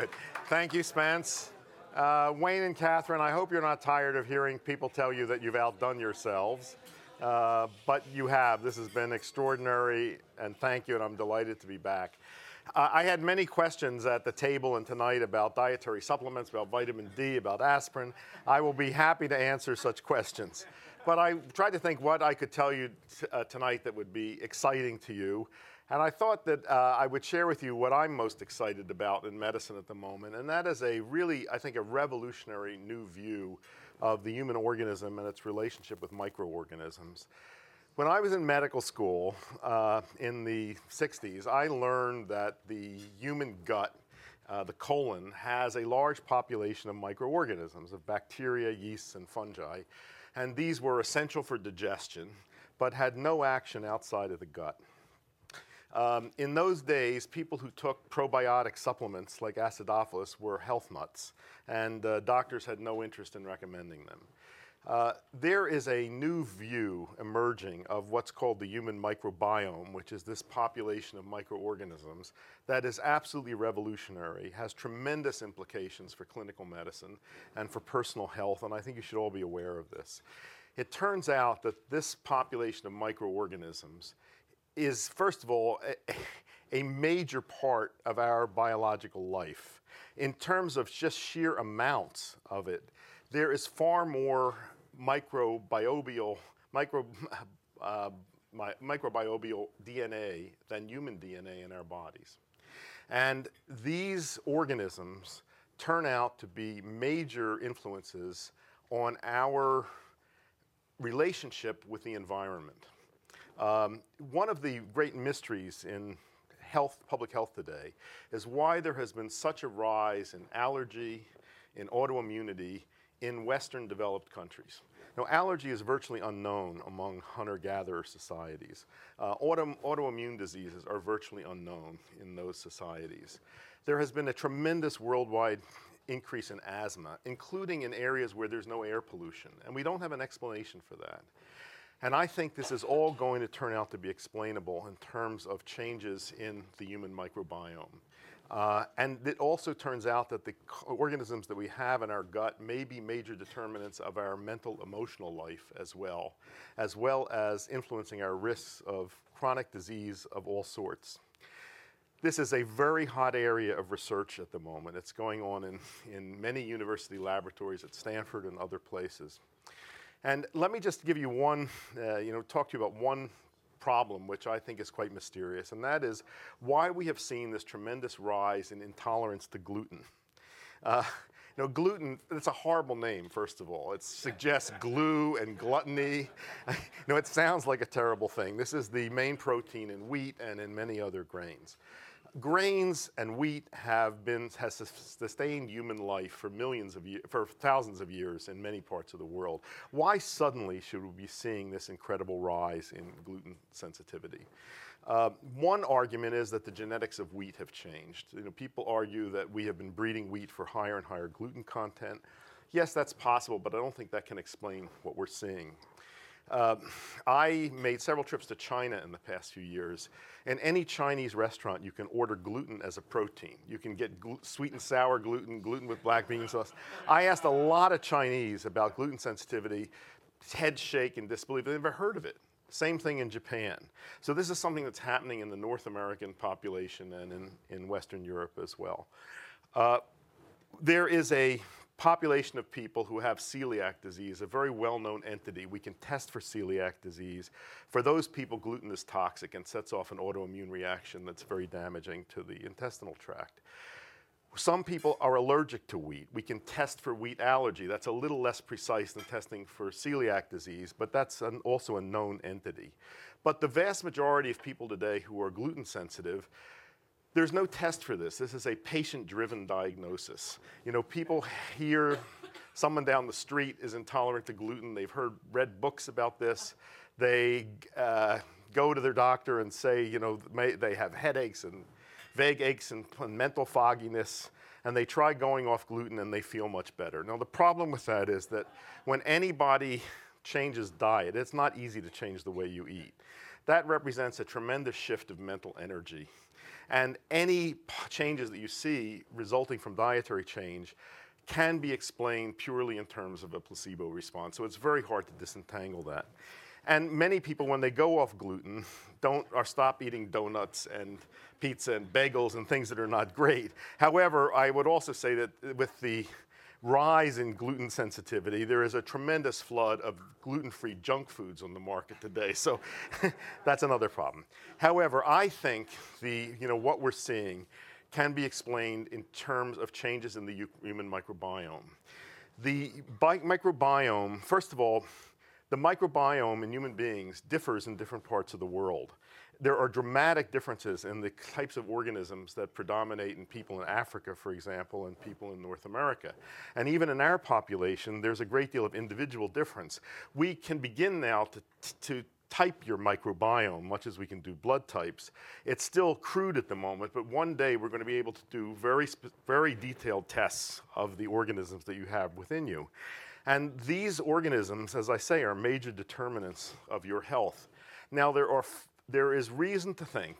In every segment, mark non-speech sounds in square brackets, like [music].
Good. Thank you, Spence. Uh, Wayne and Catherine, I hope you're not tired of hearing people tell you that you've outdone yourselves. Uh, but you have. This has been extraordinary, and thank you, and I'm delighted to be back. Uh, I had many questions at the table and tonight about dietary supplements, about vitamin D, about aspirin. I will be happy to answer such questions. But I tried to think what I could tell you t- uh, tonight that would be exciting to you. And I thought that uh, I would share with you what I'm most excited about in medicine at the moment, and that is a really, I think, a revolutionary new view of the human organism and its relationship with microorganisms. When I was in medical school uh, in the 60s, I learned that the human gut, uh, the colon, has a large population of microorganisms, of bacteria, yeasts, and fungi. And these were essential for digestion, but had no action outside of the gut. Um, in those days, people who took probiotic supplements like acidophilus were health nuts, and uh, doctors had no interest in recommending them. Uh, there is a new view emerging of what's called the human microbiome, which is this population of microorganisms that is absolutely revolutionary, has tremendous implications for clinical medicine and for personal health, and I think you should all be aware of this. It turns out that this population of microorganisms is, first of all, a, a major part of our biological life. In terms of just sheer amounts of it, there is far more microbial, micro, [laughs] uh, my, microbial DNA than human DNA in our bodies. And these organisms turn out to be major influences on our relationship with the environment. Um, one of the great mysteries in health, public health today is why there has been such a rise in allergy, in autoimmunity in Western developed countries. Now, allergy is virtually unknown among hunter gatherer societies. Uh, auto, autoimmune diseases are virtually unknown in those societies. There has been a tremendous worldwide increase in asthma, including in areas where there's no air pollution, and we don't have an explanation for that. And I think this is all going to turn out to be explainable in terms of changes in the human microbiome. Uh, and it also turns out that the organisms that we have in our gut may be major determinants of our mental emotional life as well, as well as influencing our risks of chronic disease of all sorts. This is a very hot area of research at the moment. It's going on in, in many university laboratories at Stanford and other places. And let me just give you one, uh, you know, talk to you about one problem, which I think is quite mysterious, and that is why we have seen this tremendous rise in intolerance to gluten. Uh, you know, gluten, it's a horrible name, first of all. It suggests [laughs] glue and gluttony. [laughs] you know, it sounds like a terrible thing. This is the main protein in wheat and in many other grains grains and wheat have been has sustained human life for millions of years, for thousands of years in many parts of the world. Why suddenly should we be seeing this incredible rise in gluten sensitivity? Uh, one argument is that the genetics of wheat have changed. You know, people argue that we have been breeding wheat for higher and higher gluten content. Yes, that's possible, but I don't think that can explain what we're seeing. Uh, I made several trips to China in the past few years. and any Chinese restaurant, you can order gluten as a protein. You can get sweet and sour gluten, gluten with black bean sauce. I asked a lot of Chinese about gluten sensitivity, head shake and disbelief. They've never heard of it. Same thing in Japan. So this is something that's happening in the North American population and in, in Western Europe as well. Uh, there is a population of people who have celiac disease, a very well known entity. We can test for celiac disease. For those people, gluten is toxic and sets off an autoimmune reaction that's very damaging to the intestinal tract. Some people are allergic to wheat. We can test for wheat allergy. That's a little less precise than testing for celiac disease, but that's an, also a known entity. But the vast majority of people today who are gluten sensitive there's no test for this. This is a patient driven diagnosis. You know, people hear someone down the street is intolerant to gluten, they've heard, read books about this, they uh, go to their doctor and say, you know, may, they have headaches and vague aches and, and mental fogginess, and they try going off gluten and they feel much better. Now, the problem with that is that when anybody changes diet, it's not easy to change the way you eat that represents a tremendous shift of mental energy. And any changes that you see resulting from dietary change can be explained purely in terms of a placebo response. So it's very hard to disentangle that. And many people, when they go off gluten, [laughs] don't or stop eating donuts and pizza and bagels and things that are not great. However, I would also say that with the rise in gluten sensitivity, there is a tremendous flood of gluten-free junk foods on the market today. So [laughs] that's another problem. However, I think the you know what we're seeing can be explained in terms of changes in the human microbiome. The microbiome, first of all, the microbiome in human beings differs in different parts of the world. There are dramatic differences in the types of organisms that predominate in people in Africa, for example, and people in North America. And even in our population, there's a great deal of individual difference. We can begin now to, to type your microbiome, much as we can do blood types. It's still crude at the moment, but one day we're going to be able to do very, very detailed tests of the organisms that you have within you. And these organisms, as I say, are major determinants of your health. Now, there, are, there is reason to think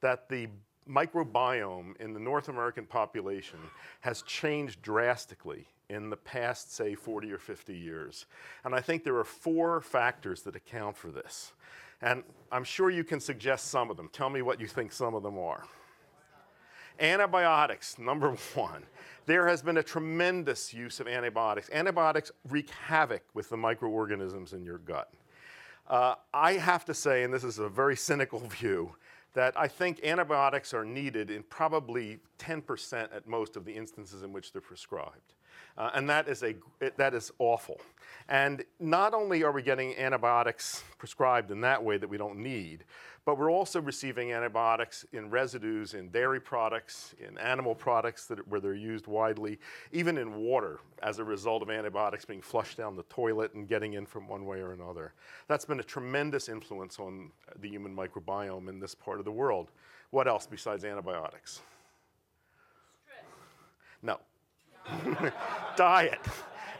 that the microbiome in the North American population has changed drastically in the past, say, 40 or 50 years. And I think there are four factors that account for this. And I'm sure you can suggest some of them. Tell me what you think some of them are. Antibiotics, number one. There has been a tremendous use of antibiotics. Antibiotics wreak havoc with the microorganisms in your gut. Uh, I have to say, and this is a very cynical [laughs] view, that I think antibiotics are needed in probably 10% at most of the instances in which they're prescribed. Uh, and that is, a, it, that is awful. And not only are we getting antibiotics prescribed in that way that we don't need, but we're also receiving antibiotics in residues in dairy products, in animal products that, where they're used widely, even in water as a result of antibiotics being flushed down the toilet and getting in from one way or another. That's been a tremendous influence on the human microbiome in this part of the world. What else besides antibiotics? Stress. No. [laughs] Diet.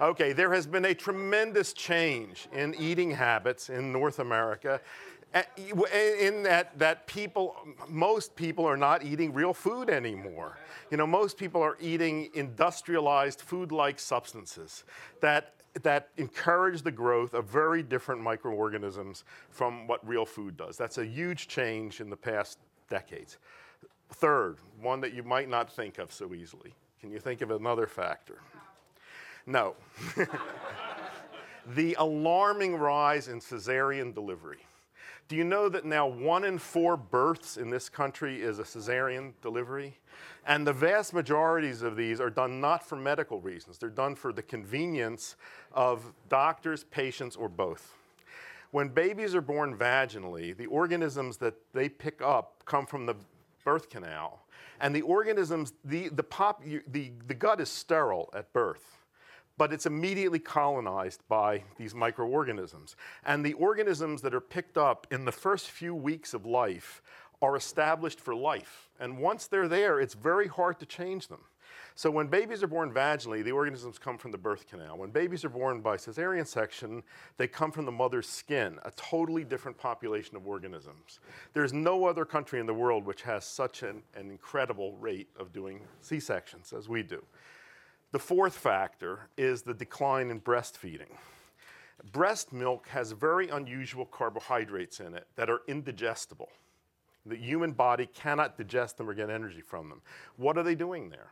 Okay, there has been a tremendous change in eating habits in North America in that, that people, most people are not eating real food anymore. You know, most people are eating industrialized food-like substances that, that encourage the growth of very different microorganisms from what real food does. That's a huge change in the past decades. Third, one that you might not think of so easily. Can you think of another factor? No. [laughs] the alarming rise in cesarean delivery. Do you know that now one in four births in this country is a cesarean delivery? And the vast majorities of these are done not for medical reasons, they're done for the convenience of doctors, patients, or both. When babies are born vaginally, the organisms that they pick up come from the birth canal. And the organisms, the, the, pop, the, the gut is sterile at birth but it's immediately colonized by these microorganisms. And the organisms that are picked up in the first few weeks of life are established for life. And once they're there, it's very hard to change them. So when babies are born vaginally, the organisms come from the birth canal. When babies are born by cesarean section, they come from the mother's skin, a totally different population of organisms. There's no other country in the world which has such an, an incredible rate of doing C-sections as we do. The fourth factor is the decline in breastfeeding. Breast milk has very unusual carbohydrates in it that are indigestible. The human body cannot digest them or get energy from them. What are they doing there?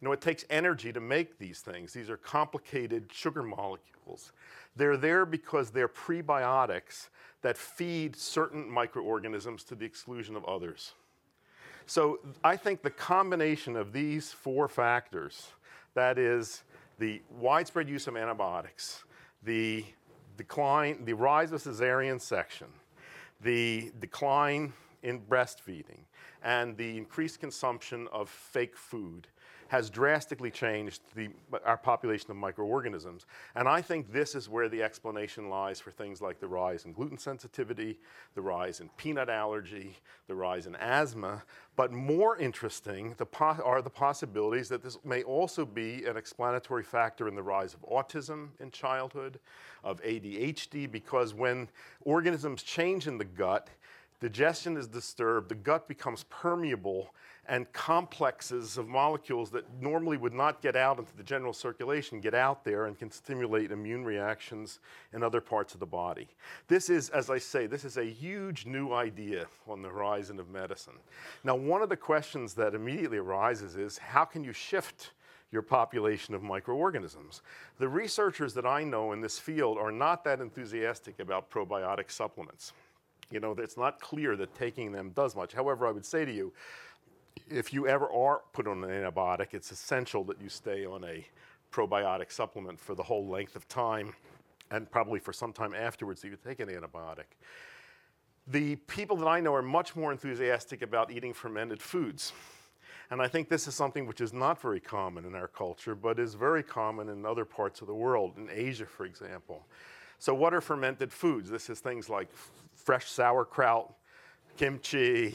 You know, it takes energy to make these things. These are complicated sugar molecules. They're there because they're prebiotics that feed certain microorganisms to the exclusion of others. So I think the combination of these four factors that is the widespread use of antibiotics, the decline, the rise of cesarean section, the decline in breastfeeding, and the increased consumption of fake food has drastically changed the, our population of microorganisms. And I think this is where the explanation lies for things like the rise in gluten sensitivity, the rise in peanut allergy, the rise in asthma. But more interesting the are the possibilities that this may also be an explanatory factor in the rise of autism in childhood, of ADHD, because when organisms change in the gut, digestion is disturbed, the gut becomes permeable, and complexes of molecules that normally would not get out into the general circulation get out there and can stimulate immune reactions in other parts of the body. This is, as I say, this is a huge new idea on the horizon of medicine. Now, one of the questions that immediately arises is how can you shift your population of microorganisms. The researchers that I know in this field are not that enthusiastic about probiotic supplements. You know, it's not clear that taking them does much. However, I would say to you, if you ever are put on an antibiotic, it's essential that you stay on a probiotic supplement for the whole length of time and probably for some time afterwards that you take an antibiotic. The people that I know are much more enthusiastic about eating fermented foods. And I think this is something which is not very common in our culture, but is very common in other parts of the world, in Asia, for example. So, what are fermented foods? This is things like fresh sauerkraut, kimchi,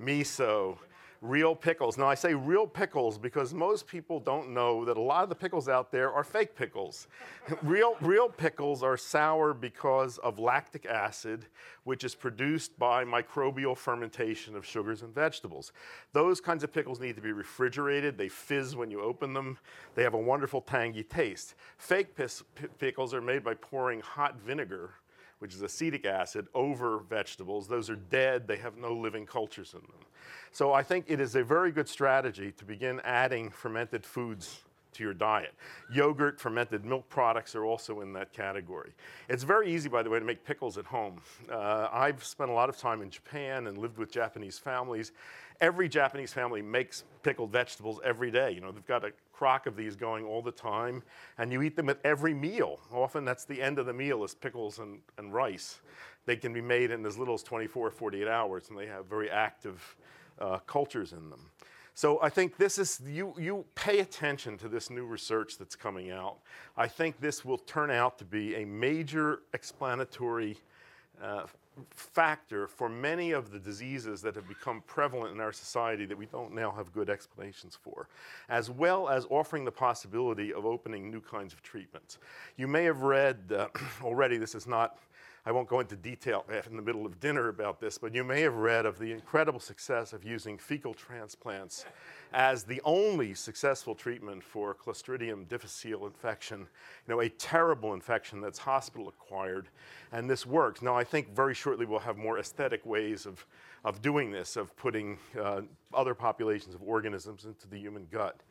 miso, real pickles. Now, I say real pickles because most people don't know that a lot of the pickles out there are fake pickles. [laughs] real, real pickles are sour because of lactic acid, which is produced by microbial fermentation of sugars and vegetables. Those kinds of pickles need to be refrigerated. They fizz when you open them. They have a wonderful tangy taste. Fake pickles are made by pouring hot vinegar which is acetic acid, over vegetables. Those are dead, they have no living cultures in them. So I think it is a very good strategy to begin adding fermented foods to your diet. Yogurt, fermented milk products are also in that category. It's very easy, by the way, to make pickles at home. Uh, I've spent a lot of time in Japan and lived with Japanese families. Every Japanese family makes pickled vegetables every day. You know, they've got a crock of these going all the time, and you eat them at every meal. Often that's the end of the meal is pickles and, and rice. They can be made in as little as 24 or 48 hours, and they have very active uh, cultures in them. So I think this is, you, you pay attention to this new research that's coming out. I think this will turn out to be a major explanatory uh, factor for many of the diseases that have become prevalent in our society that we don't now have good explanations for, as well as offering the possibility of opening new kinds of treatments. You may have read uh, [clears throat] already, this is not I won't go into detail in the middle of dinner about this, but you may have read of the incredible success of using fecal transplants as the only successful treatment for Clostridium difficile infection, you know, a terrible infection that's hospital acquired, and this works. Now, I think very shortly we'll have more aesthetic ways of, of doing this, of putting uh, other populations of organisms into the human gut.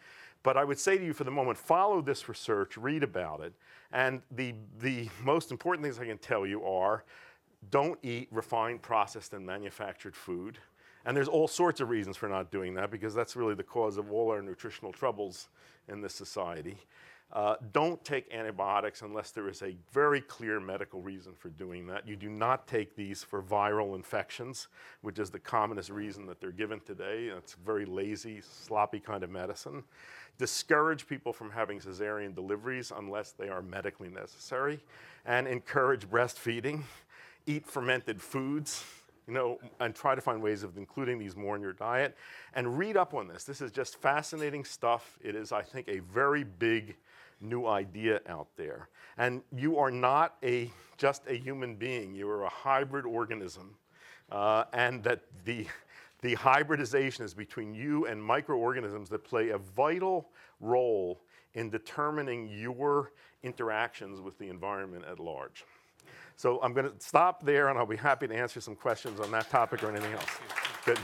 But I would say to you for the moment, follow this research, read about it, and the, the most important things I can tell you are don't eat refined, processed, and manufactured food. And there's all sorts of reasons for not doing that because that's really the cause of all our nutritional troubles in this society. Uh, don't take antibiotics unless there is a very clear medical reason for doing that. You do not take these for viral infections, which is the commonest reason that they're given today. It's very lazy, sloppy kind of medicine discourage people from having cesarean deliveries unless they are medically necessary, and encourage breastfeeding, eat fermented foods, you know, and try to find ways of including these more in your diet. And read up on this. This is just fascinating stuff. It is, I think, a very big new idea out there. And you are not a just a human being. You are a hybrid organism. Uh, and that the the hybridization is between you and microorganisms that play a vital role in determining your interactions with the environment at large. So I'm going to stop there and I'll be happy to answer some questions on that topic or anything else. Good.